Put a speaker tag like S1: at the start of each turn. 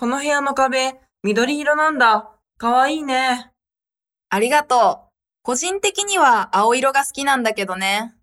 S1: この部屋の壁、緑色なんだ。かわいいね。
S2: ありがとう。個人的には青色が好きなんだけどね。